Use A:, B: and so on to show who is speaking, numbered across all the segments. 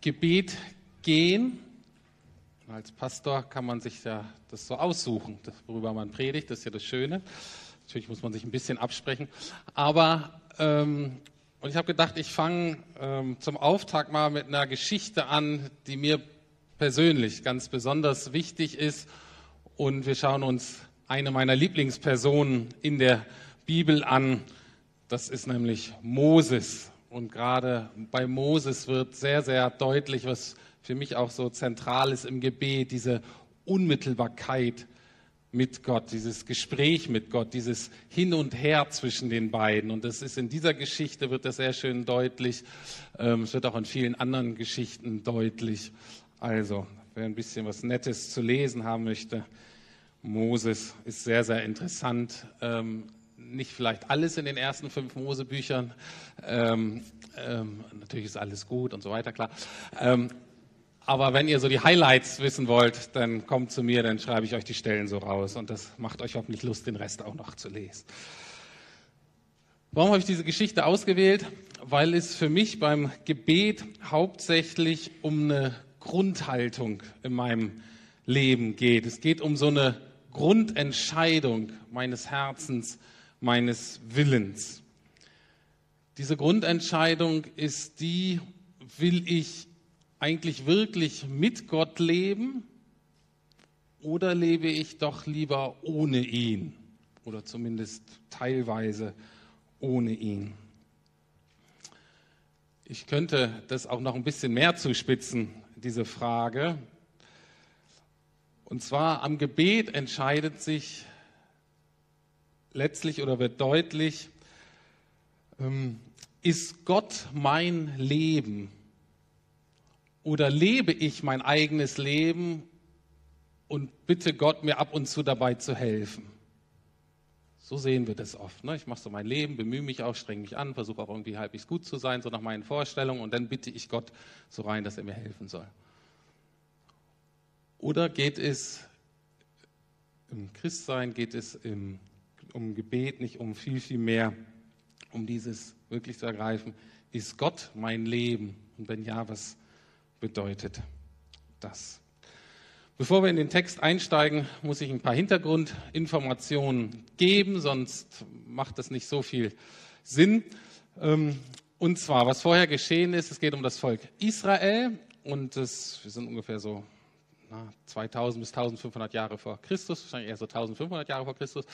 A: Gebet gehen. Als Pastor kann man sich ja das so aussuchen, worüber man predigt. Das ist ja das Schöne. Natürlich muss man sich ein bisschen absprechen. Aber ähm, und ich habe gedacht, ich fange ähm, zum Auftakt mal mit einer Geschichte an, die mir persönlich ganz besonders wichtig ist. Und wir schauen uns eine meiner Lieblingspersonen in der Bibel an. Das ist nämlich Moses. Und gerade bei Moses wird sehr, sehr deutlich, was für mich auch so zentral ist im Gebet, diese Unmittelbarkeit mit Gott, dieses Gespräch mit Gott, dieses Hin und Her zwischen den beiden. Und das ist in dieser Geschichte wird das sehr schön deutlich. Ähm, es wird auch in vielen anderen Geschichten deutlich. Also, wer ein bisschen was Nettes zu lesen haben möchte, Moses ist sehr, sehr interessant. Nicht vielleicht alles in den ersten fünf Mosebüchern. Ähm, ähm, natürlich ist alles gut und so weiter, klar. Ähm, aber wenn ihr so die Highlights wissen wollt, dann kommt zu mir, dann schreibe ich euch die Stellen so raus und das macht euch hoffentlich Lust, den Rest auch noch zu lesen. Warum habe ich diese Geschichte ausgewählt? Weil es für mich beim Gebet hauptsächlich um eine Grundhaltung in meinem Leben geht. Es geht um so eine Grundentscheidung meines Herzens, meines Willens. Diese Grundentscheidung ist die, will ich eigentlich wirklich mit Gott leben oder lebe ich doch lieber ohne ihn oder zumindest teilweise ohne ihn? Ich könnte das auch noch ein bisschen mehr zuspitzen, diese Frage. Und zwar am Gebet entscheidet sich letztlich oder wird deutlich, ähm, ist Gott mein Leben oder lebe ich mein eigenes Leben und bitte Gott mir ab und zu dabei zu helfen? So sehen wir das oft. Ne? Ich mache so mein Leben, bemühe mich auch, strenge mich an, versuche auch irgendwie halbwegs gut zu sein, so nach meinen Vorstellungen, und dann bitte ich Gott so rein, dass er mir helfen soll. Oder geht es im Christsein, geht es im, um Gebet nicht um viel, viel mehr, um dieses wirklich zu ergreifen, ist Gott mein Leben? Und wenn ja, was bedeutet das? Bevor wir in den Text einsteigen, muss ich ein paar Hintergrundinformationen geben, sonst macht das nicht so viel Sinn. Ähm, und zwar, was vorher geschehen ist, es geht um das Volk Israel und das, wir sind ungefähr so 2000 bis 1500 Jahre vor Christus, wahrscheinlich eher so 1500 Jahre vor Christus.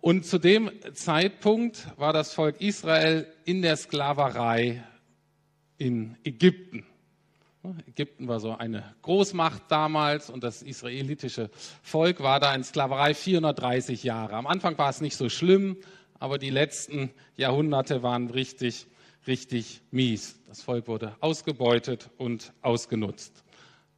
A: Und zu dem Zeitpunkt war das Volk Israel in der Sklaverei in Ägypten. Ägypten war so eine Großmacht damals und das israelitische Volk war da in Sklaverei 430 Jahre. Am Anfang war es nicht so schlimm, aber die letzten Jahrhunderte waren richtig, richtig mies. Das Volk wurde ausgebeutet und ausgenutzt.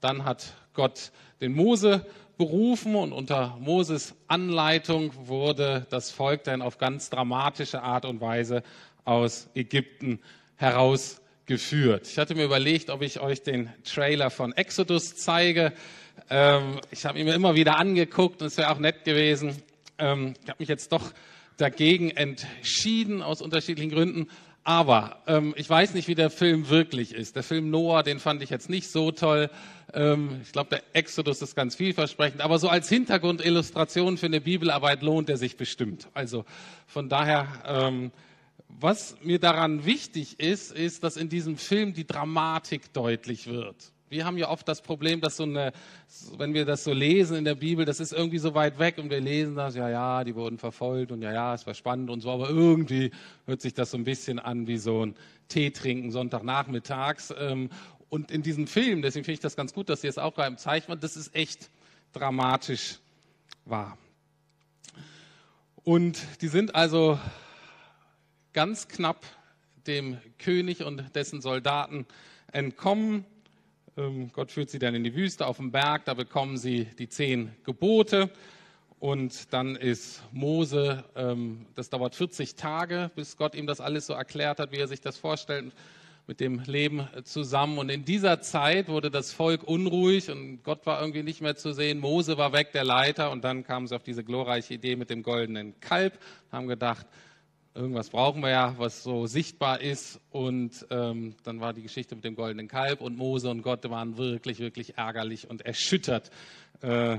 A: Dann hat Gott den Mose berufen und unter Moses Anleitung wurde das Volk dann auf ganz dramatische Art und Weise aus Ägypten herausgeführt. Ich hatte mir überlegt, ob ich euch den Trailer von Exodus zeige. Ähm, ich habe ihn mir immer wieder angeguckt und es wäre auch nett gewesen. Ähm, ich habe mich jetzt doch dagegen entschieden aus unterschiedlichen Gründen. Aber ähm, ich weiß nicht, wie der Film wirklich ist. Der Film Noah, den fand ich jetzt nicht so toll. Ähm, ich glaube, der Exodus ist ganz vielversprechend. Aber so als Hintergrundillustration für eine Bibelarbeit lohnt er sich bestimmt. Also von daher, ähm, was mir daran wichtig ist, ist, dass in diesem Film die Dramatik deutlich wird. Wir haben ja oft das Problem, dass so eine, wenn wir das so lesen in der Bibel, das ist irgendwie so weit weg und wir lesen das, ja, ja, die wurden verfolgt und ja, ja, es war spannend und so, aber irgendwie hört sich das so ein bisschen an wie so ein Tee trinken Sonntagnachmittags. Ähm, und in diesem Film, deswegen finde ich das ganz gut, dass Sie es auch gerade zeichnen, das ist echt dramatisch wahr. Und die sind also ganz knapp dem König und dessen Soldaten entkommen Gott führt sie dann in die Wüste auf den Berg, da bekommen sie die zehn Gebote. Und dann ist Mose, ähm, das dauert 40 Tage, bis Gott ihm das alles so erklärt hat, wie er sich das vorstellt, mit dem Leben zusammen. Und in dieser Zeit wurde das Volk unruhig und Gott war irgendwie nicht mehr zu sehen. Mose war weg, der Leiter. Und dann kamen sie auf diese glorreiche Idee mit dem goldenen Kalb, haben gedacht, irgendwas brauchen wir ja, was so sichtbar ist. Und ähm, dann war die Geschichte mit dem goldenen Kalb und Mose und Gott waren wirklich, wirklich ärgerlich und erschüttert. Äh,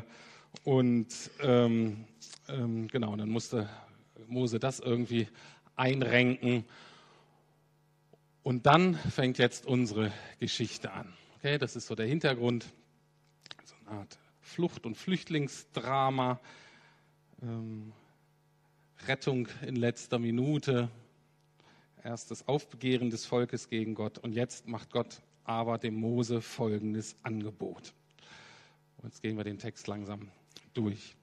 A: und ähm, ähm, genau, dann musste Mose das irgendwie einrenken. Und dann fängt jetzt unsere Geschichte an. Okay, das ist so der Hintergrund, so eine Art Flucht- und Flüchtlingsdrama, ähm, Rettung in letzter Minute, erstes Aufbegehren des Volkes gegen Gott. Und jetzt macht Gott aber dem Mose folgendes Angebot. Jetzt gehen wir den Text langsam durch.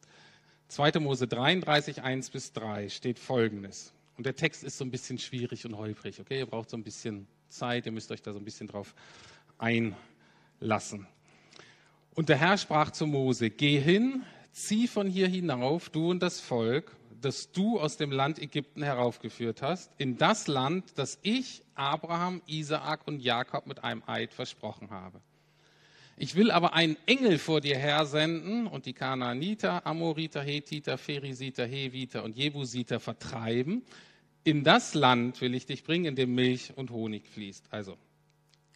A: 2. Mose 33, 1 bis 3 steht folgendes. Und der Text ist so ein bisschen schwierig und holprig. Okay, ihr braucht so ein bisschen Zeit, ihr müsst euch da so ein bisschen drauf einlassen. Und der Herr sprach zu Mose: Geh hin, zieh von hier hinauf, du und das Volk, das du aus dem Land Ägypten heraufgeführt hast, in das Land, das ich Abraham, Isaak und Jakob mit einem Eid versprochen habe. Ich will aber einen Engel vor dir hersenden und die Kanaaniter, Amoriter, Hethiter, Pherisiter, Heviter und Jebusiter vertreiben. In das Land will ich dich bringen, in dem Milch und Honig fließt. Also,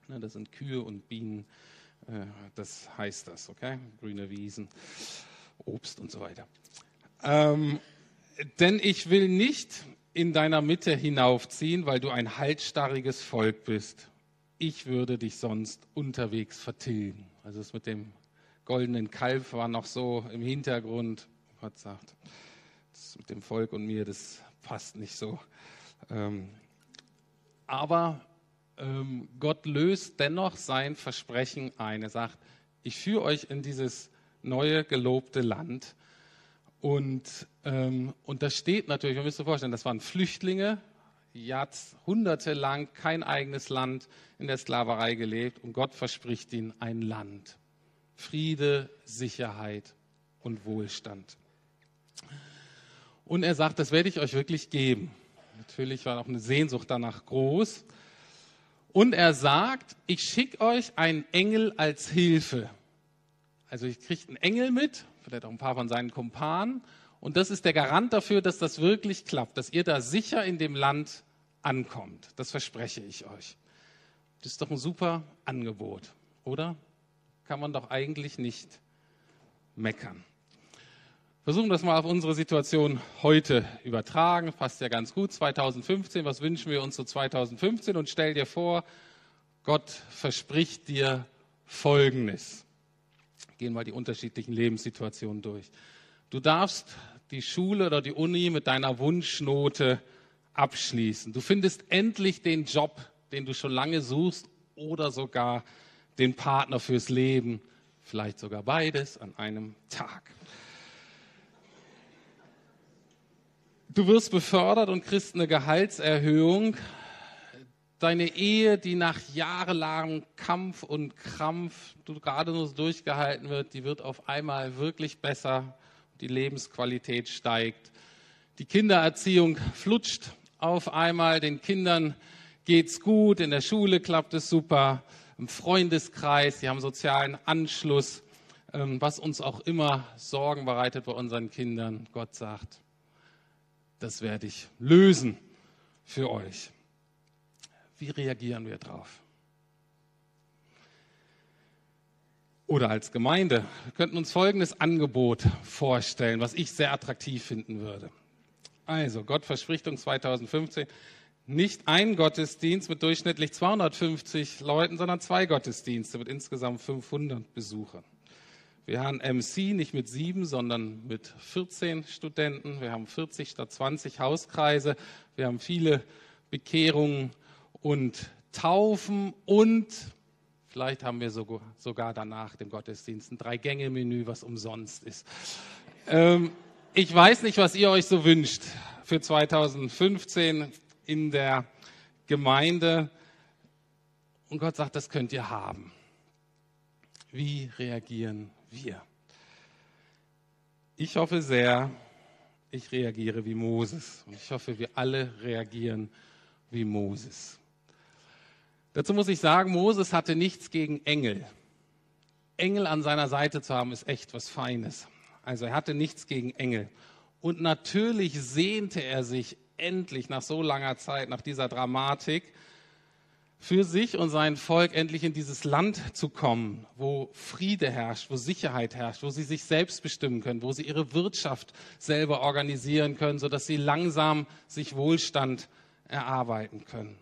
A: ne, das sind Kühe und Bienen, äh, das heißt das, okay? Grüne Wiesen, Obst und so weiter. Ähm, denn ich will nicht in deiner Mitte hinaufziehen, weil du ein haltstarriges Volk bist. Ich würde dich sonst unterwegs vertilgen. Also das mit dem goldenen Kalb war noch so im Hintergrund. Gott sagt, das mit dem Volk und mir, das passt nicht so. Ähm, aber ähm, Gott löst dennoch sein Versprechen ein. Er sagt, ich führe euch in dieses neue gelobte Land. Und, ähm, und das steht natürlich, müssen uns vorstellen, das waren Flüchtlinge, jahrhundertelang kein eigenes Land in der Sklaverei gelebt und Gott verspricht ihnen ein Land. Friede, Sicherheit und Wohlstand. Und er sagt, das werde ich euch wirklich geben. Natürlich war auch eine Sehnsucht danach groß. Und er sagt, ich schicke euch einen Engel als Hilfe. Also ich kriege einen Engel mit, vielleicht auch ein paar von seinen Kumpanen, und das ist der Garant dafür, dass das wirklich klappt, dass ihr da sicher in dem Land ankommt. Das verspreche ich euch. Das ist doch ein super Angebot, oder? Kann man doch eigentlich nicht meckern. Versuchen wir das mal auf unsere Situation heute übertragen. Passt ja ganz gut. 2015, was wünschen wir uns so 2015? Und stell dir vor, Gott verspricht dir Folgendes. Gehen wir die unterschiedlichen Lebenssituationen durch. Du darfst die Schule oder die Uni mit deiner Wunschnote abschließen. Du findest endlich den Job, den du schon lange suchst oder sogar den Partner fürs Leben. Vielleicht sogar beides an einem Tag. Du wirst befördert und kriegst eine Gehaltserhöhung. Deine Ehe, die nach jahrelangem Kampf und Krampf gerade nur durchgehalten wird, die wird auf einmal wirklich besser die Lebensqualität steigt. Die Kindererziehung flutscht auf einmal, den Kindern geht's gut, in der Schule klappt es super, im Freundeskreis, sie haben sozialen Anschluss, ähm, was uns auch immer Sorgen bereitet bei unseren Kindern. Gott sagt, das werde ich lösen für euch. Wie reagieren wir darauf? oder als Gemeinde. Wir könnten uns folgendes Angebot vorstellen, was ich sehr attraktiv finden würde. Also, Gott verspricht uns 2015 nicht ein Gottesdienst mit durchschnittlich 250 Leuten, sondern zwei Gottesdienste mit insgesamt 500 Besuchern. Wir haben MC nicht mit sieben, sondern mit 14 Studenten. Wir haben 40 statt 20 Hauskreise. Wir haben viele Bekehrungen und Taufen und Vielleicht haben wir sogar danach dem Gottesdienst ein Drei-Gänge-Menü, was umsonst ist. Ähm, ich weiß nicht, was ihr euch so wünscht für 2015 in der Gemeinde. Und Gott sagt, das könnt ihr haben. Wie reagieren wir? Ich hoffe sehr, ich reagiere wie Moses. Und ich hoffe, wir alle reagieren wie Moses. Dazu muss ich sagen, Moses hatte nichts gegen Engel. Engel an seiner Seite zu haben, ist echt was Feines. Also er hatte nichts gegen Engel. Und natürlich sehnte er sich endlich nach so langer Zeit, nach dieser Dramatik, für sich und sein Volk endlich in dieses Land zu kommen, wo Friede herrscht, wo Sicherheit herrscht, wo sie sich selbst bestimmen können, wo sie ihre Wirtschaft selber organisieren können, sodass sie langsam sich Wohlstand erarbeiten können.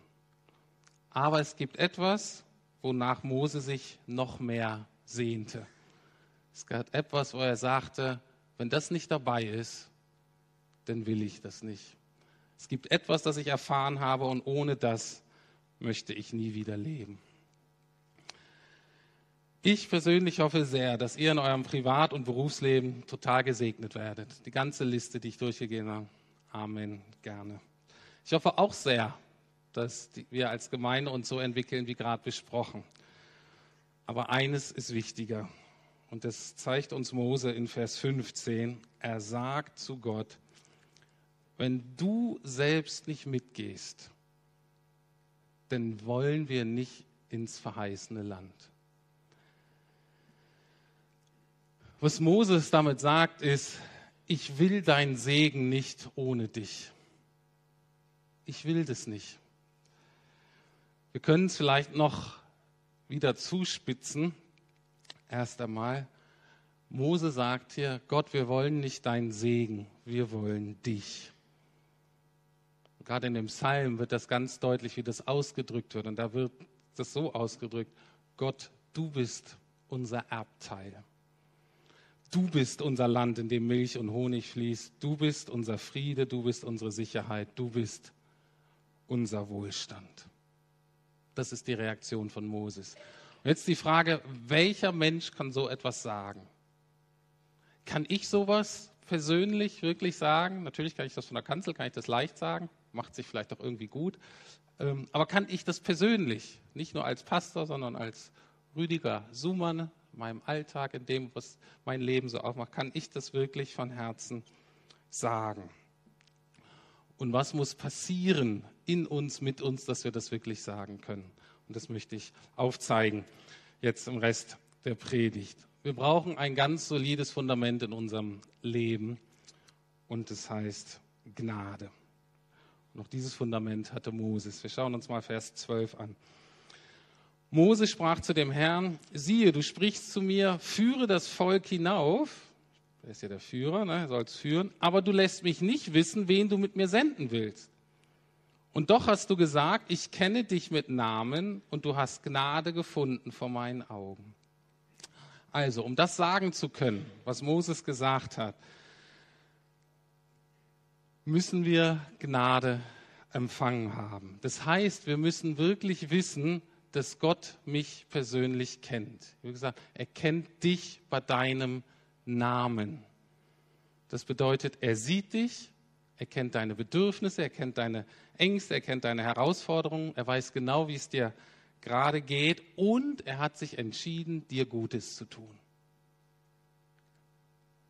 A: Aber es gibt etwas, wonach Mose sich noch mehr sehnte. Es gab etwas, wo er sagte, wenn das nicht dabei ist, dann will ich das nicht. Es gibt etwas, das ich erfahren habe und ohne das möchte ich nie wieder leben. Ich persönlich hoffe sehr, dass ihr in eurem Privat- und Berufsleben total gesegnet werdet. Die ganze Liste, die ich durchgegeben habe. Amen, gerne. Ich hoffe auch sehr, dass wir als Gemeinde uns so entwickeln, wie gerade besprochen. Aber eines ist wichtiger. Und das zeigt uns Mose in Vers 15. Er sagt zu Gott, wenn du selbst nicht mitgehst, denn wollen wir nicht ins verheißene Land. Was Moses damit sagt, ist, ich will deinen Segen nicht ohne dich. Ich will das nicht. Wir können es vielleicht noch wieder zuspitzen. Erst einmal, Mose sagt hier, Gott, wir wollen nicht deinen Segen, wir wollen dich gerade in dem Psalm wird das ganz deutlich, wie das ausgedrückt wird. Und da wird das so ausgedrückt, Gott, du bist unser Erbteil. Du bist unser Land, in dem Milch und Honig fließt. Du bist unser Friede, du bist unsere Sicherheit, du bist unser Wohlstand. Das ist die Reaktion von Moses. Und jetzt die Frage, welcher Mensch kann so etwas sagen? Kann ich sowas persönlich wirklich sagen? Natürlich kann ich das von der Kanzel, kann ich das leicht sagen macht sich vielleicht auch irgendwie gut. Ähm, aber kann ich das persönlich, nicht nur als Pastor, sondern als Rüdiger Sumann, in meinem Alltag, in dem, was mein Leben so aufmacht, kann ich das wirklich von Herzen sagen? Und was muss passieren in uns, mit uns, dass wir das wirklich sagen können? Und das möchte ich aufzeigen jetzt im Rest der Predigt. Wir brauchen ein ganz solides Fundament in unserem Leben und das heißt Gnade. Und auch dieses Fundament hatte Moses. Wir schauen uns mal Vers 12 an. Mose sprach zu dem Herrn, siehe, du sprichst zu mir, führe das Volk hinauf. Er ist ja der Führer, ne? er soll es führen. Aber du lässt mich nicht wissen, wen du mit mir senden willst. Und doch hast du gesagt, ich kenne dich mit Namen und du hast Gnade gefunden vor meinen Augen. Also, um das sagen zu können, was Moses gesagt hat, müssen wir Gnade empfangen haben. Das heißt, wir müssen wirklich wissen, dass Gott mich persönlich kennt. Wie gesagt, er kennt dich bei deinem Namen. Das bedeutet, er sieht dich, er kennt deine Bedürfnisse, er kennt deine Ängste, er kennt deine Herausforderungen, er weiß genau, wie es dir gerade geht und er hat sich entschieden, dir Gutes zu tun.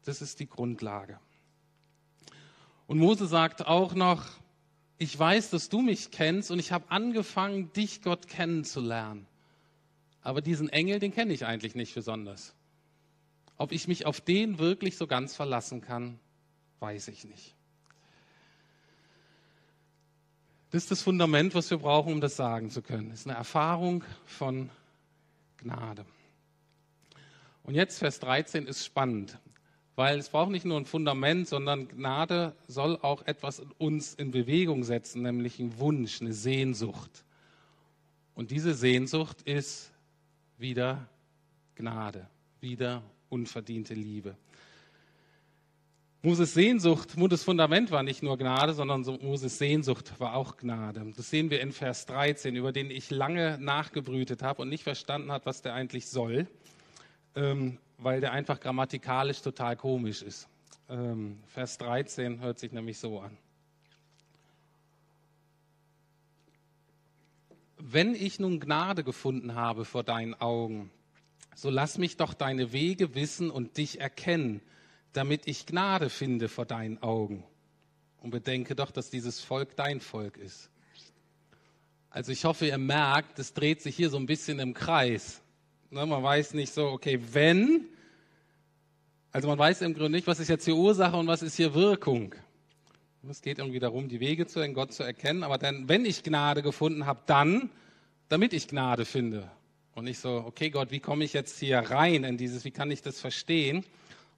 A: Das ist die Grundlage. Und Mose sagt auch noch, ich weiß, dass du mich kennst und ich habe angefangen, dich Gott kennenzulernen. Aber diesen Engel, den kenne ich eigentlich nicht besonders. Ob ich mich auf den wirklich so ganz verlassen kann, weiß ich nicht. Das ist das Fundament, was wir brauchen, um das sagen zu können. Das ist eine Erfahrung von Gnade. Und jetzt Vers 13 ist spannend weil es braucht nicht nur ein Fundament, sondern Gnade soll auch etwas in uns in Bewegung setzen, nämlich einen Wunsch, eine Sehnsucht. Und diese Sehnsucht ist wieder Gnade, wieder unverdiente Liebe. Moses Sehnsucht, Moses Fundament war nicht nur Gnade, sondern Moses Sehnsucht war auch Gnade. Das sehen wir in Vers 13, über den ich lange nachgebrütet habe und nicht verstanden habe, was der eigentlich soll. Ähm, weil der einfach grammatikalisch total komisch ist. Ähm, Vers 13 hört sich nämlich so an. Wenn ich nun Gnade gefunden habe vor deinen Augen, so lass mich doch deine Wege wissen und dich erkennen, damit ich Gnade finde vor deinen Augen. Und bedenke doch, dass dieses Volk dein Volk ist. Also ich hoffe, ihr merkt, es dreht sich hier so ein bisschen im Kreis. Ne, man weiß nicht so, okay, wenn, also man weiß im Grunde nicht, was ist jetzt die Ursache und was ist hier Wirkung. Es geht irgendwie darum, die Wege zu Gott zu erkennen. Aber dann, wenn ich Gnade gefunden habe, dann, damit ich Gnade finde. Und ich so, okay Gott, wie komme ich jetzt hier rein in dieses, wie kann ich das verstehen?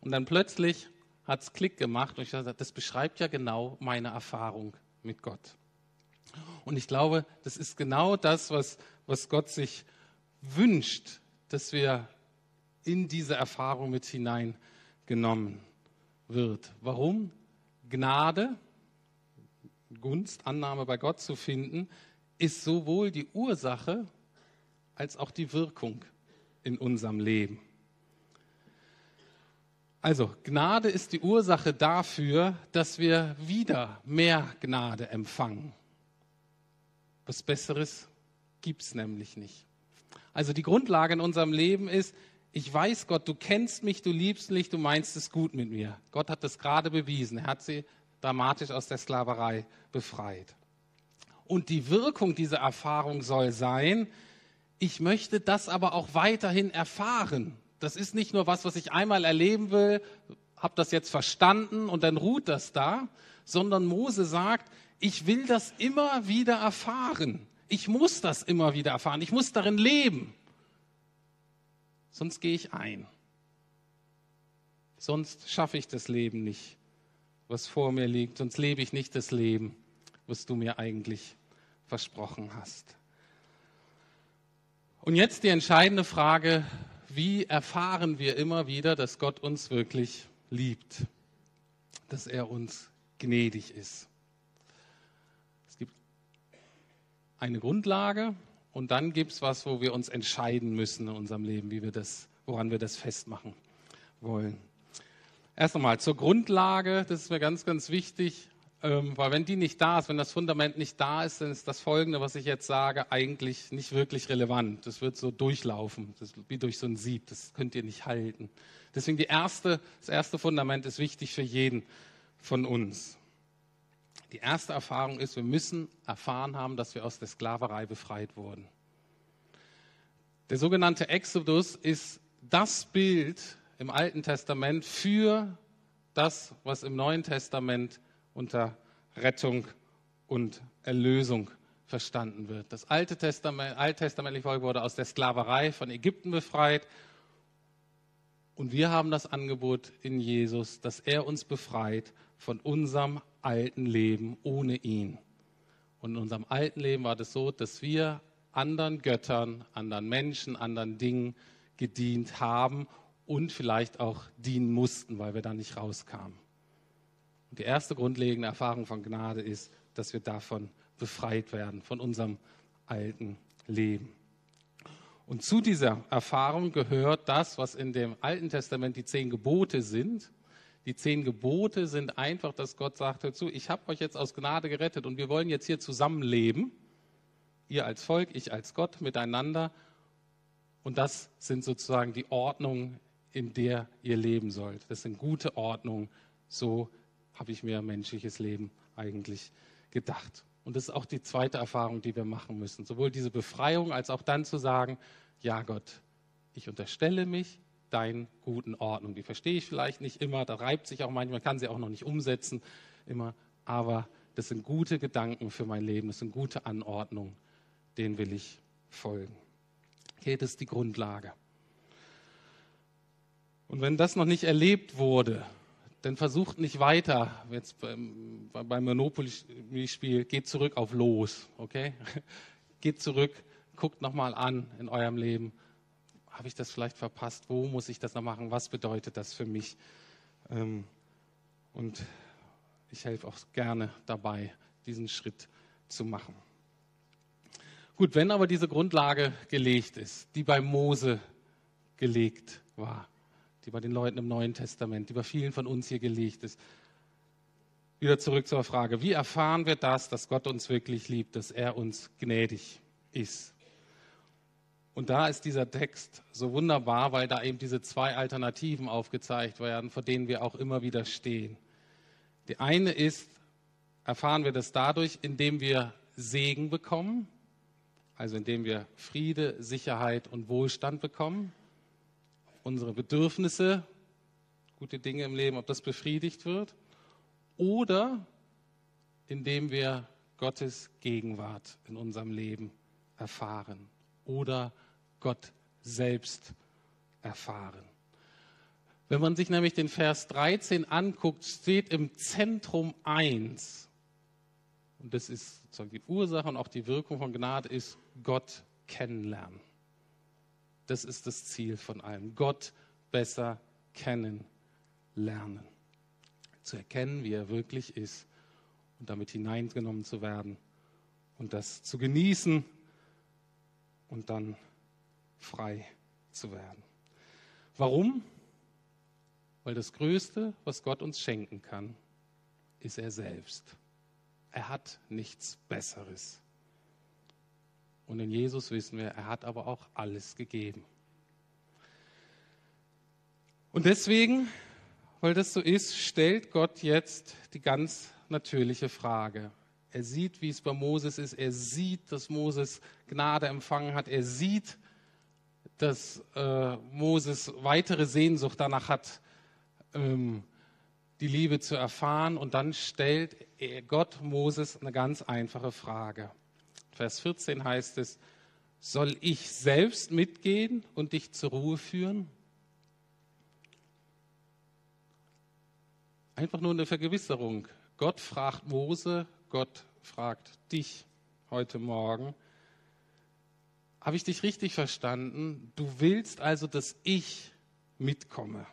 A: Und dann plötzlich hat es Klick gemacht und ich dachte, das beschreibt ja genau meine Erfahrung mit Gott. Und ich glaube, das ist genau das, was, was Gott sich wünscht, dass wir in diese Erfahrung mit hineingenommen wird. Warum? Gnade, Gunst, Annahme bei Gott zu finden, ist sowohl die Ursache als auch die Wirkung in unserem Leben. Also Gnade ist die Ursache dafür, dass wir wieder mehr Gnade empfangen. Was Besseres gibt es nämlich nicht. Also die Grundlage in unserem Leben ist, ich weiß Gott, du kennst mich, du liebst mich, du meinst es gut mit mir. Gott hat das gerade bewiesen. Er hat sie dramatisch aus der Sklaverei befreit. Und die Wirkung dieser Erfahrung soll sein, ich möchte das aber auch weiterhin erfahren. Das ist nicht nur was, was ich einmal erleben will, habe das jetzt verstanden und dann ruht das da, sondern Mose sagt, ich will das immer wieder erfahren. Ich muss das immer wieder erfahren. Ich muss darin leben. Sonst gehe ich ein. Sonst schaffe ich das Leben nicht, was vor mir liegt. Sonst lebe ich nicht das Leben, was du mir eigentlich versprochen hast. Und jetzt die entscheidende Frage, wie erfahren wir immer wieder, dass Gott uns wirklich liebt, dass er uns gnädig ist. Es gibt eine Grundlage und dann gibt es was, wo wir uns entscheiden müssen in unserem Leben, wie wir das, woran wir das festmachen wollen. Erst einmal zur Grundlage, das ist mir ganz, ganz wichtig. Ähm, weil wenn die nicht da ist, wenn das Fundament nicht da ist, dann ist das Folgende, was ich jetzt sage, eigentlich nicht wirklich relevant. Das wird so durchlaufen, das wie durch so ein Sieb. Das könnt ihr nicht halten. Deswegen die erste, das erste Fundament ist wichtig für jeden von uns. Die erste Erfahrung ist, wir müssen erfahren haben, dass wir aus der Sklaverei befreit wurden. Der sogenannte Exodus ist das Bild im Alten Testament für das, was im Neuen Testament unter Rettung und Erlösung verstanden wird. Das Alte Testament, alttestamentliche Volk wurde aus der Sklaverei von Ägypten befreit. Und wir haben das Angebot in Jesus, dass er uns befreit von unserem alten Leben ohne ihn. Und in unserem alten Leben war das so, dass wir anderen Göttern, anderen Menschen, anderen Dingen gedient haben und vielleicht auch dienen mussten, weil wir da nicht rauskamen. Und die erste grundlegende Erfahrung von Gnade ist, dass wir davon befreit werden, von unserem alten Leben. Und zu dieser Erfahrung gehört das, was in dem Alten Testament die zehn Gebote sind. Die zehn Gebote sind einfach, dass Gott sagt, hör zu, ich habe euch jetzt aus Gnade gerettet und wir wollen jetzt hier zusammenleben. Ihr als Volk, ich als Gott miteinander. Und das sind sozusagen die Ordnungen, in der ihr leben sollt. Das sind gute Ordnungen, so habe ich mir menschliches Leben eigentlich gedacht. Und das ist auch die zweite Erfahrung, die wir machen müssen. Sowohl diese Befreiung als auch dann zu sagen, ja Gott, ich unterstelle mich deinen guten Ordnung. Die verstehe ich vielleicht nicht immer, da reibt sich auch manchmal, kann sie auch noch nicht umsetzen immer, aber das sind gute Gedanken für mein Leben, das sind gute Anordnungen, denen will ich folgen. Okay, das ist die Grundlage. Und wenn das noch nicht erlebt wurde, dann versucht nicht weiter, jetzt beim, beim Monopoly-Spiel, geht zurück auf los, okay? Geht zurück, guckt nochmal an in eurem Leben. Habe ich das vielleicht verpasst? Wo muss ich das noch machen? Was bedeutet das für mich? Ähm, und ich helfe auch gerne dabei, diesen Schritt zu machen. Gut, wenn aber diese Grundlage gelegt ist, die bei Mose gelegt war, die bei den Leuten im Neuen Testament, die bei vielen von uns hier gelegt ist. Wieder zurück zur Frage, wie erfahren wir das, dass Gott uns wirklich liebt, dass er uns gnädig ist? Und da ist dieser Text so wunderbar, weil da eben diese zwei Alternativen aufgezeigt werden, vor denen wir auch immer wieder stehen. Die eine ist, erfahren wir das dadurch, indem wir Segen bekommen, also indem wir Friede, Sicherheit und Wohlstand bekommen unsere Bedürfnisse, gute Dinge im Leben, ob das befriedigt wird. Oder indem wir Gottes Gegenwart in unserem Leben erfahren oder Gott selbst erfahren. Wenn man sich nämlich den Vers 13 anguckt, steht im Zentrum 1, und das ist sozusagen die Ursache und auch die Wirkung von Gnade, ist Gott kennenlernen. Das ist das Ziel von allem. Gott besser kennenlernen. Zu erkennen, wie er wirklich ist und damit hineingenommen zu werden und das zu genießen und dann frei zu werden. Warum? Weil das Größte, was Gott uns schenken kann, ist er selbst. Er hat nichts Besseres. Und in Jesus wissen wir, er hat aber auch alles gegeben. Und deswegen, weil das so ist, stellt Gott jetzt die ganz natürliche Frage. Er sieht, wie es bei Moses ist. Er sieht, dass Moses Gnade empfangen hat. Er sieht, dass äh, Moses weitere Sehnsucht danach hat, ähm, die Liebe zu erfahren. Und dann stellt Gott Moses eine ganz einfache Frage. Vers 14 heißt es, soll ich selbst mitgehen und dich zur Ruhe führen? Einfach nur eine Vergewisserung. Gott fragt Mose, Gott fragt dich heute Morgen. Habe ich dich richtig verstanden? Du willst also, dass ich mitkomme.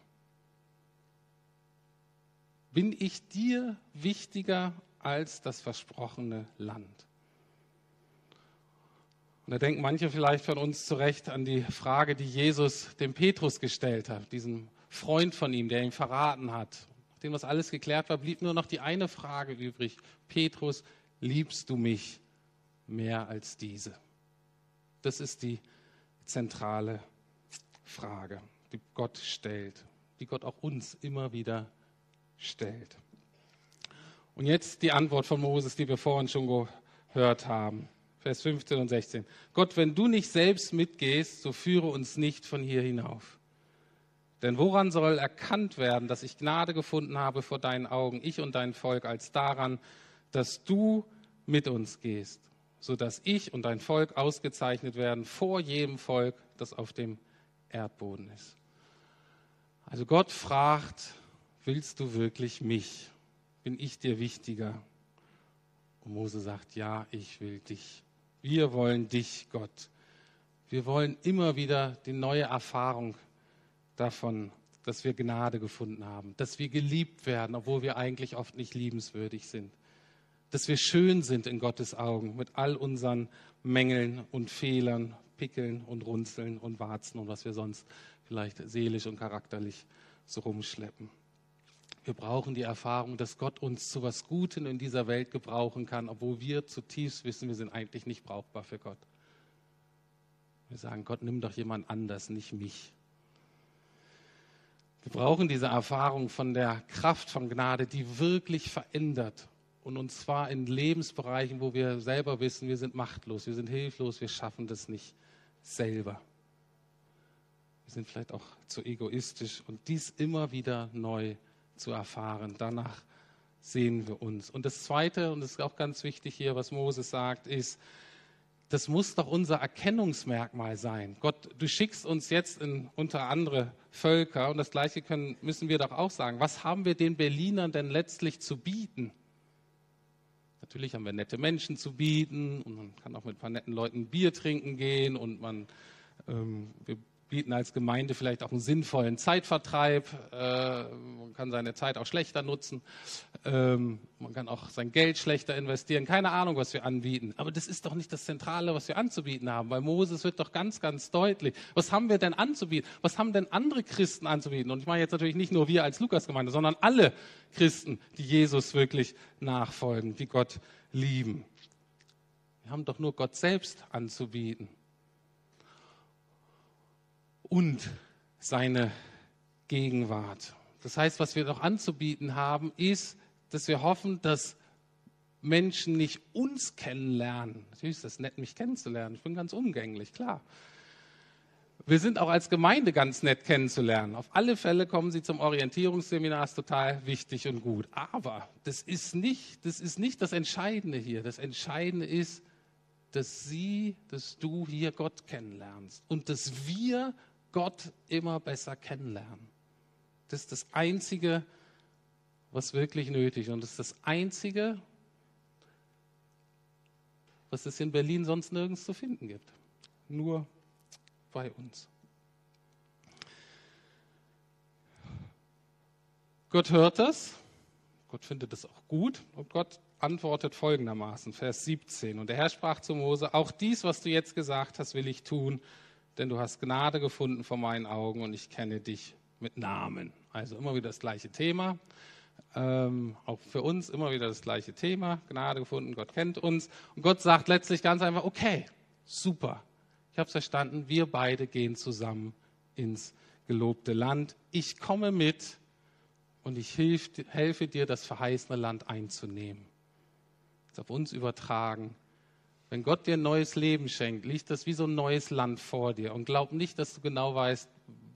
A: Bin ich dir wichtiger als das versprochene Land? Und da denken manche vielleicht von uns zurecht an die Frage, die Jesus dem Petrus gestellt hat, diesem Freund von ihm, der ihn verraten hat. Nachdem das alles geklärt war, blieb nur noch die eine Frage übrig. Petrus, liebst du mich mehr als diese? Das ist die zentrale Frage, die Gott stellt, die Gott auch uns immer wieder stellt. Und jetzt die Antwort von Moses, die wir vorhin schon gehört haben. Vers 15 und 16. Gott, wenn du nicht selbst mitgehst, so führe uns nicht von hier hinauf. Denn woran soll erkannt werden, dass ich Gnade gefunden habe vor deinen Augen, ich und dein Volk, als daran, dass du mit uns gehst, sodass ich und dein Volk ausgezeichnet werden vor jedem Volk, das auf dem Erdboden ist. Also Gott fragt, willst du wirklich mich? Bin ich dir wichtiger? Und Mose sagt, ja, ich will dich. Wir wollen dich, Gott. Wir wollen immer wieder die neue Erfahrung davon, dass wir Gnade gefunden haben, dass wir geliebt werden, obwohl wir eigentlich oft nicht liebenswürdig sind, dass wir schön sind in Gottes Augen mit all unseren Mängeln und Fehlern, Pickeln und Runzeln und Warzen und was wir sonst vielleicht seelisch und charakterlich so rumschleppen. Wir brauchen die Erfahrung, dass Gott uns zu was Gutem in dieser Welt gebrauchen kann, obwohl wir zutiefst wissen, wir sind eigentlich nicht brauchbar für Gott. Wir sagen, Gott, nimm doch jemand anders, nicht mich. Wir brauchen diese Erfahrung von der Kraft von Gnade, die wirklich verändert. Und uns zwar in Lebensbereichen, wo wir selber wissen, wir sind machtlos, wir sind hilflos, wir schaffen das nicht selber. Wir sind vielleicht auch zu egoistisch und dies immer wieder neu zu erfahren. Danach sehen wir uns. Und das Zweite, und das ist auch ganz wichtig hier, was Moses sagt, ist, das muss doch unser Erkennungsmerkmal sein. Gott, du schickst uns jetzt in, unter andere Völker und das Gleiche können, müssen wir doch auch sagen. Was haben wir den Berlinern denn letztlich zu bieten? Natürlich haben wir nette Menschen zu bieten und man kann auch mit ein paar netten Leuten Bier trinken gehen und man, ähm, wir bieten als Gemeinde vielleicht auch einen sinnvollen Zeitvertreib. Äh, man kann seine Zeit auch schlechter nutzen. Ähm, man kann auch sein Geld schlechter investieren. Keine Ahnung, was wir anbieten. Aber das ist doch nicht das Zentrale, was wir anzubieten haben. Bei Moses wird doch ganz, ganz deutlich, was haben wir denn anzubieten? Was haben denn andere Christen anzubieten? Und ich meine jetzt natürlich nicht nur wir als Lukasgemeinde, sondern alle Christen, die Jesus wirklich nachfolgen, die Gott lieben. Wir haben doch nur Gott selbst anzubieten und seine Gegenwart. Das heißt, was wir noch anzubieten haben, ist, dass wir hoffen, dass Menschen nicht uns kennenlernen. Natürlich ist das nett, mich kennenzulernen. Ich bin ganz umgänglich, klar. wir sind auch als Gemeinde ganz nett kennenzulernen. Auf alle Fälle kommen Sie zum Orientierungsseminar, ist total wichtig und gut. Aber das ist nicht das, ist nicht das Entscheidende hier. Das Entscheidende ist, dass Sie, dass du hier Gott kennenlernst und dass wir Gott immer besser kennenlernen. Das ist das Einzige, was wirklich nötig ist. Und das ist das Einzige, was es in Berlin sonst nirgends zu finden gibt. Nur bei uns. Gott hört das, Gott findet es auch gut und Gott antwortet folgendermaßen, Vers 17. Und der Herr sprach zu Mose, auch dies, was du jetzt gesagt hast, will ich tun, denn du hast Gnade gefunden vor meinen Augen und ich kenne dich mit Namen. Also immer wieder das gleiche Thema. Ähm, auch für uns immer wieder das gleiche Thema. Gnade gefunden, Gott kennt uns. Und Gott sagt letztlich ganz einfach, okay, super, ich habe es verstanden, wir beide gehen zusammen ins gelobte Land. Ich komme mit und ich hilf, helfe dir, das verheißene Land einzunehmen. Das auf uns übertragen. Wenn Gott dir ein neues Leben schenkt, liegt das wie so ein neues Land vor dir. Und glaub nicht, dass du genau weißt,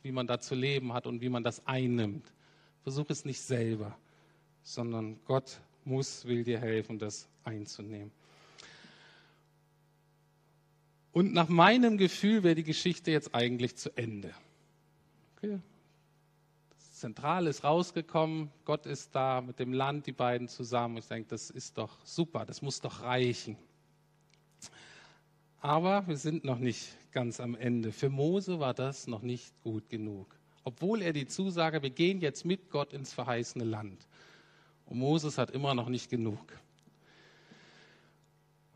A: wie man da zu leben hat und wie man das einnimmt. Versuch es nicht selber, sondern Gott muss, will dir helfen, das einzunehmen. Und nach meinem Gefühl wäre die Geschichte jetzt eigentlich zu Ende. Okay. Das Zentrale ist rausgekommen, Gott ist da mit dem Land, die beiden zusammen. Ich denke, das ist doch super, das muss doch reichen. Aber wir sind noch nicht ganz am Ende. Für Mose war das noch nicht gut genug. Obwohl er die Zusage, wir gehen jetzt mit Gott ins verheißene Land. Und Moses hat immer noch nicht genug.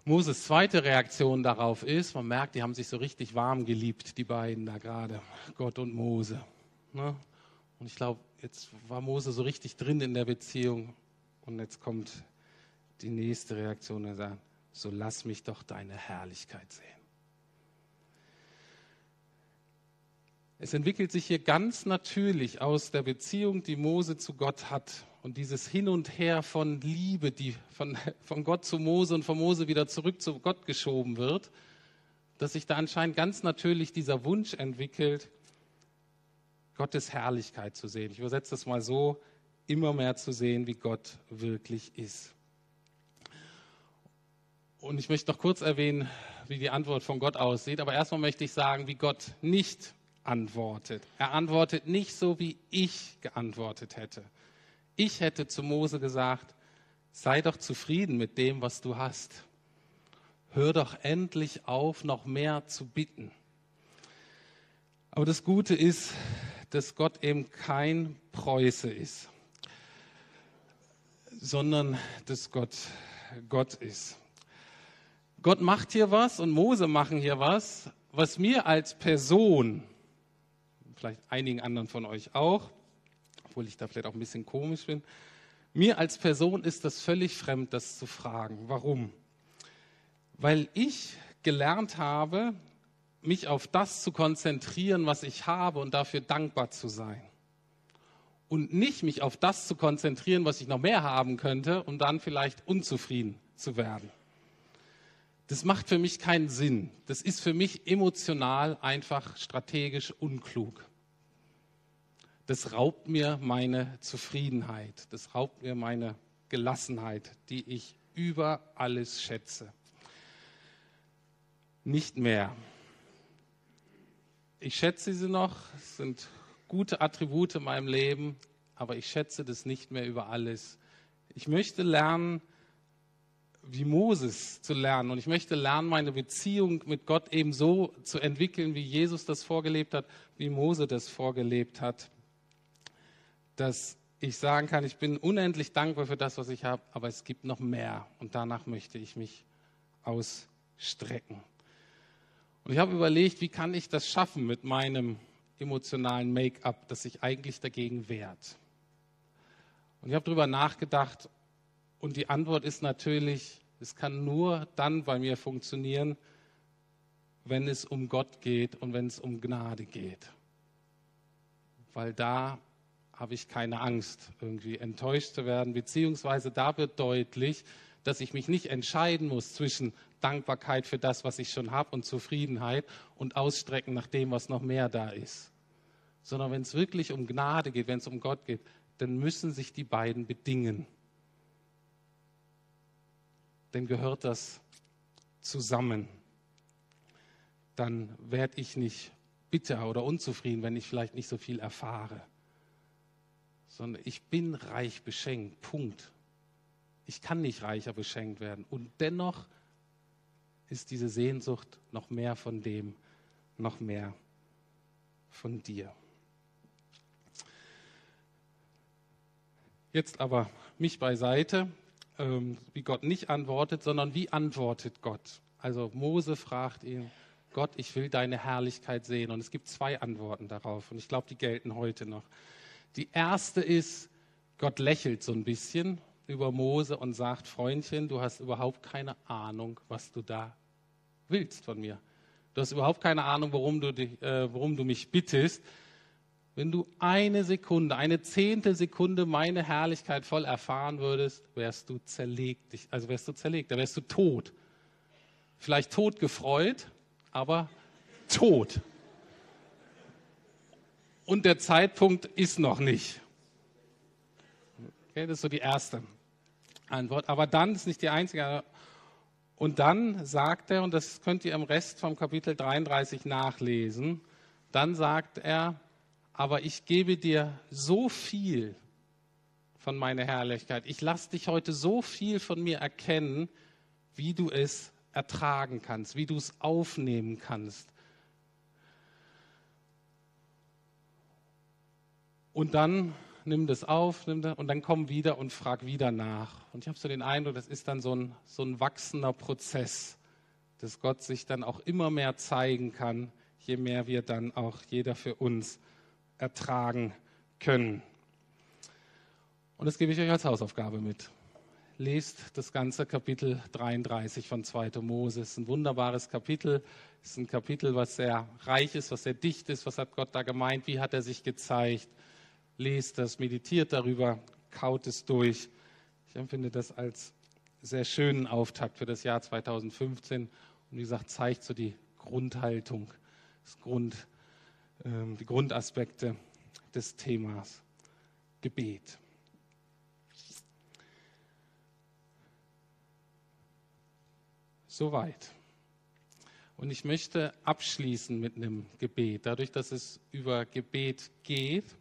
A: Moses zweite Reaktion darauf ist, man merkt, die haben sich so richtig warm geliebt, die beiden da gerade, Gott und Mose. Ne? Und ich glaube, jetzt war Mose so richtig drin in der Beziehung und jetzt kommt die nächste Reaktion, er sagt, so lass mich doch deine Herrlichkeit sehen. Es entwickelt sich hier ganz natürlich aus der Beziehung, die Mose zu Gott hat, und dieses Hin und Her von Liebe, die von, von Gott zu Mose und von Mose wieder zurück zu Gott geschoben wird, dass sich da anscheinend ganz natürlich dieser Wunsch entwickelt, Gottes Herrlichkeit zu sehen. Ich übersetze das mal so, immer mehr zu sehen, wie Gott wirklich ist. Und ich möchte noch kurz erwähnen, wie die Antwort von Gott aussieht. Aber erstmal möchte ich sagen, wie Gott nicht antwortet. Er antwortet nicht so, wie ich geantwortet hätte. Ich hätte zu Mose gesagt, sei doch zufrieden mit dem, was du hast. Hör doch endlich auf, noch mehr zu bitten. Aber das Gute ist, dass Gott eben kein Preuße ist, sondern dass Gott Gott ist. Gott macht hier was und Mose machen hier was, was mir als Person, vielleicht einigen anderen von euch auch, obwohl ich da vielleicht auch ein bisschen komisch bin. Mir als Person ist das völlig fremd, das zu fragen. Warum? Weil ich gelernt habe, mich auf das zu konzentrieren, was ich habe und dafür dankbar zu sein. Und nicht mich auf das zu konzentrieren, was ich noch mehr haben könnte, um dann vielleicht unzufrieden zu werden. Das macht für mich keinen Sinn. Das ist für mich emotional einfach strategisch unklug das raubt mir meine Zufriedenheit, das raubt mir meine Gelassenheit, die ich über alles schätze. Nicht mehr. Ich schätze sie noch, es sind gute Attribute in meinem Leben, aber ich schätze das nicht mehr über alles. Ich möchte lernen, wie Moses zu lernen. Und ich möchte lernen, meine Beziehung mit Gott eben so zu entwickeln, wie Jesus das vorgelebt hat, wie Mose das vorgelebt hat dass ich sagen kann, ich bin unendlich dankbar für das, was ich habe, aber es gibt noch mehr und danach möchte ich mich ausstrecken. Und ich habe überlegt, wie kann ich das schaffen mit meinem emotionalen Make-up, das sich eigentlich dagegen wehrt. Und ich habe darüber nachgedacht und die Antwort ist natürlich, es kann nur dann bei mir funktionieren, wenn es um Gott geht und wenn es um Gnade geht. Weil da habe ich keine Angst, irgendwie enttäuscht zu werden, beziehungsweise da wird deutlich, dass ich mich nicht entscheiden muss zwischen Dankbarkeit für das, was ich schon habe und Zufriedenheit und Ausstrecken nach dem, was noch mehr da ist. Sondern wenn es wirklich um Gnade geht, wenn es um Gott geht, dann müssen sich die beiden bedingen. Dann gehört das zusammen. Dann werde ich nicht bitter oder unzufrieden, wenn ich vielleicht nicht so viel erfahre. Sondern ich bin reich beschenkt. Punkt. Ich kann nicht reicher beschenkt werden. Und dennoch ist diese Sehnsucht noch mehr von dem, noch mehr von dir. Jetzt aber mich beiseite, ähm, wie Gott nicht antwortet, sondern wie antwortet Gott? Also Mose fragt ihn, Gott, ich will deine Herrlichkeit sehen. Und es gibt zwei Antworten darauf. Und ich glaube, die gelten heute noch. Die erste ist, Gott lächelt so ein bisschen über Mose und sagt, Freundchen, du hast überhaupt keine Ahnung, was du da willst von mir. Du hast überhaupt keine Ahnung, worum du, dich, äh, worum du mich bittest. Wenn du eine Sekunde, eine zehnte Sekunde meine Herrlichkeit voll erfahren würdest, wärst du zerlegt. Also wärst du zerlegt, da wärst du tot. Vielleicht tot gefreut, aber tot. Und der Zeitpunkt ist noch nicht. Okay, das ist so die erste Antwort. Aber dann ist nicht die einzige. Und dann sagt er, und das könnt ihr im Rest vom Kapitel 33 nachlesen, dann sagt er, aber ich gebe dir so viel von meiner Herrlichkeit. Ich lasse dich heute so viel von mir erkennen, wie du es ertragen kannst, wie du es aufnehmen kannst. Und dann nimm das auf nimm das, und dann komm wieder und frag wieder nach. Und ich habe so den Eindruck, das ist dann so ein, so ein wachsender Prozess, dass Gott sich dann auch immer mehr zeigen kann, je mehr wir dann auch jeder für uns ertragen können. Und das gebe ich euch als Hausaufgabe mit. Lest das ganze Kapitel 33 von 2. Mose. Es ist ein wunderbares Kapitel. Es ist ein Kapitel, was sehr reich ist, was sehr dicht ist. Was hat Gott da gemeint? Wie hat er sich gezeigt? Lest das, meditiert darüber, kaut es durch. Ich empfinde das als sehr schönen Auftakt für das Jahr 2015. Und wie gesagt, zeigt so die Grundhaltung, das Grund, die Grundaspekte des Themas Gebet. Soweit. Und ich möchte abschließen mit einem Gebet. Dadurch, dass es über Gebet geht,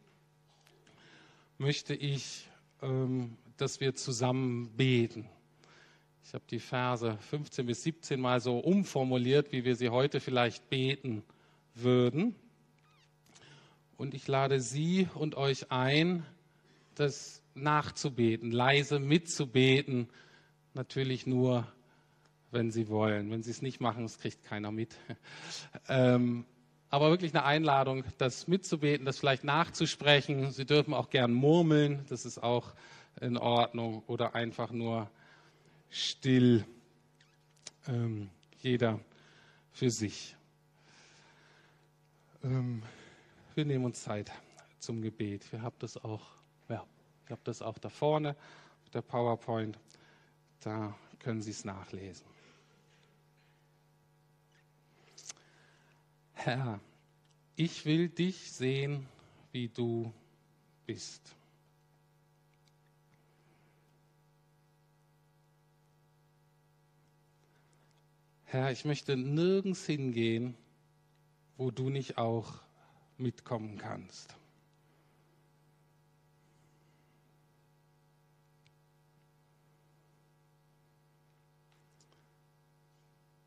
A: möchte ich, ähm, dass wir zusammen beten. Ich habe die Verse 15 bis 17 mal so umformuliert, wie wir sie heute vielleicht beten würden. Und ich lade Sie und euch ein, das nachzubeten, leise mitzubeten. Natürlich nur, wenn Sie wollen. Wenn Sie es nicht machen, das kriegt keiner mit. ähm, aber wirklich eine Einladung, das mitzubeten, das vielleicht nachzusprechen. Sie dürfen auch gern murmeln, das ist auch in Ordnung. Oder einfach nur still, ähm, jeder für sich. Ähm, wir nehmen uns Zeit zum Gebet. Wir haben das auch, ja, ich habe das auch da vorne auf der PowerPoint. Da können Sie es nachlesen. Herr, ich will dich sehen, wie du bist. Herr, ich möchte nirgends hingehen, wo du nicht auch mitkommen kannst.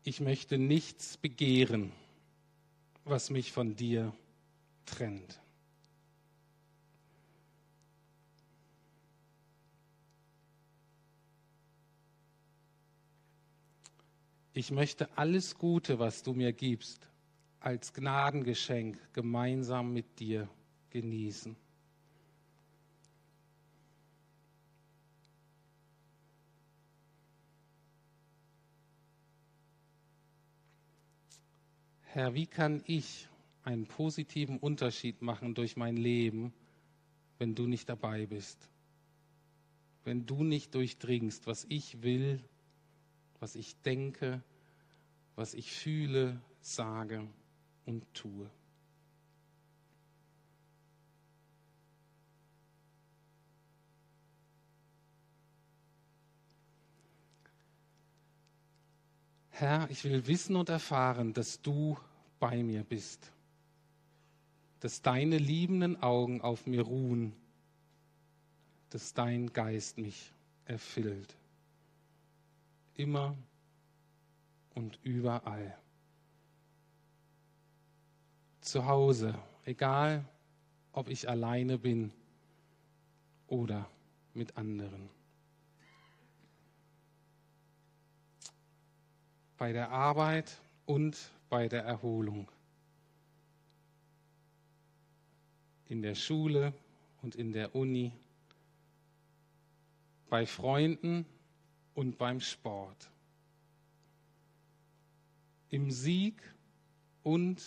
A: Ich möchte nichts begehren, was mich von dir trennt. Ich möchte alles Gute, was du mir gibst, als Gnadengeschenk gemeinsam mit dir genießen. Herr, wie kann ich einen positiven Unterschied machen durch mein Leben, wenn du nicht dabei bist? Wenn du nicht durchdringst, was ich will, was ich denke, was ich fühle, sage und tue. Herr, ich will wissen und erfahren, dass du bei mir bist, dass deine liebenden Augen auf mir ruhen, dass dein Geist mich erfüllt, immer und überall. Zu Hause, egal ob ich alleine bin oder mit anderen. bei der Arbeit und bei der Erholung. In der Schule und in der Uni, bei Freunden und beim Sport. Im Sieg und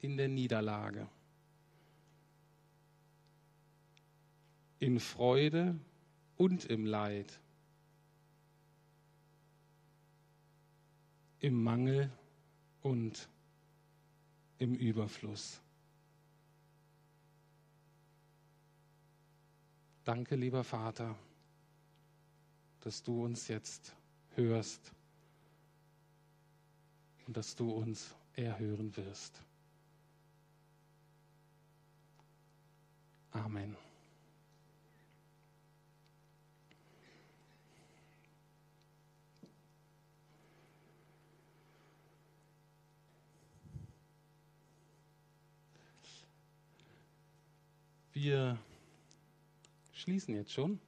A: in der Niederlage. In Freude und im Leid. im Mangel und im Überfluss. Danke, lieber Vater, dass du uns jetzt hörst und dass du uns erhören wirst. Amen. Wir schließen jetzt schon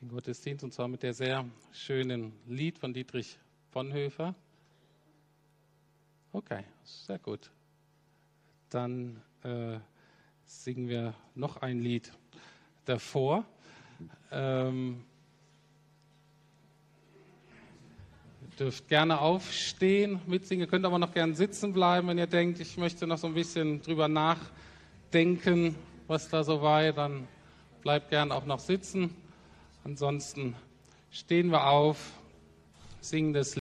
A: den Gottesdienst und zwar mit der sehr schönen Lied von Dietrich Bonhoeffer. Okay, sehr gut. Dann äh, singen wir noch ein Lied davor. Ähm, ihr dürft gerne aufstehen, mitsingen, ihr könnt aber noch gerne sitzen bleiben, wenn ihr denkt, ich möchte noch so ein bisschen drüber nachdenken denken, was da so war, dann bleibt gern auch noch sitzen. Ansonsten stehen wir auf, singen das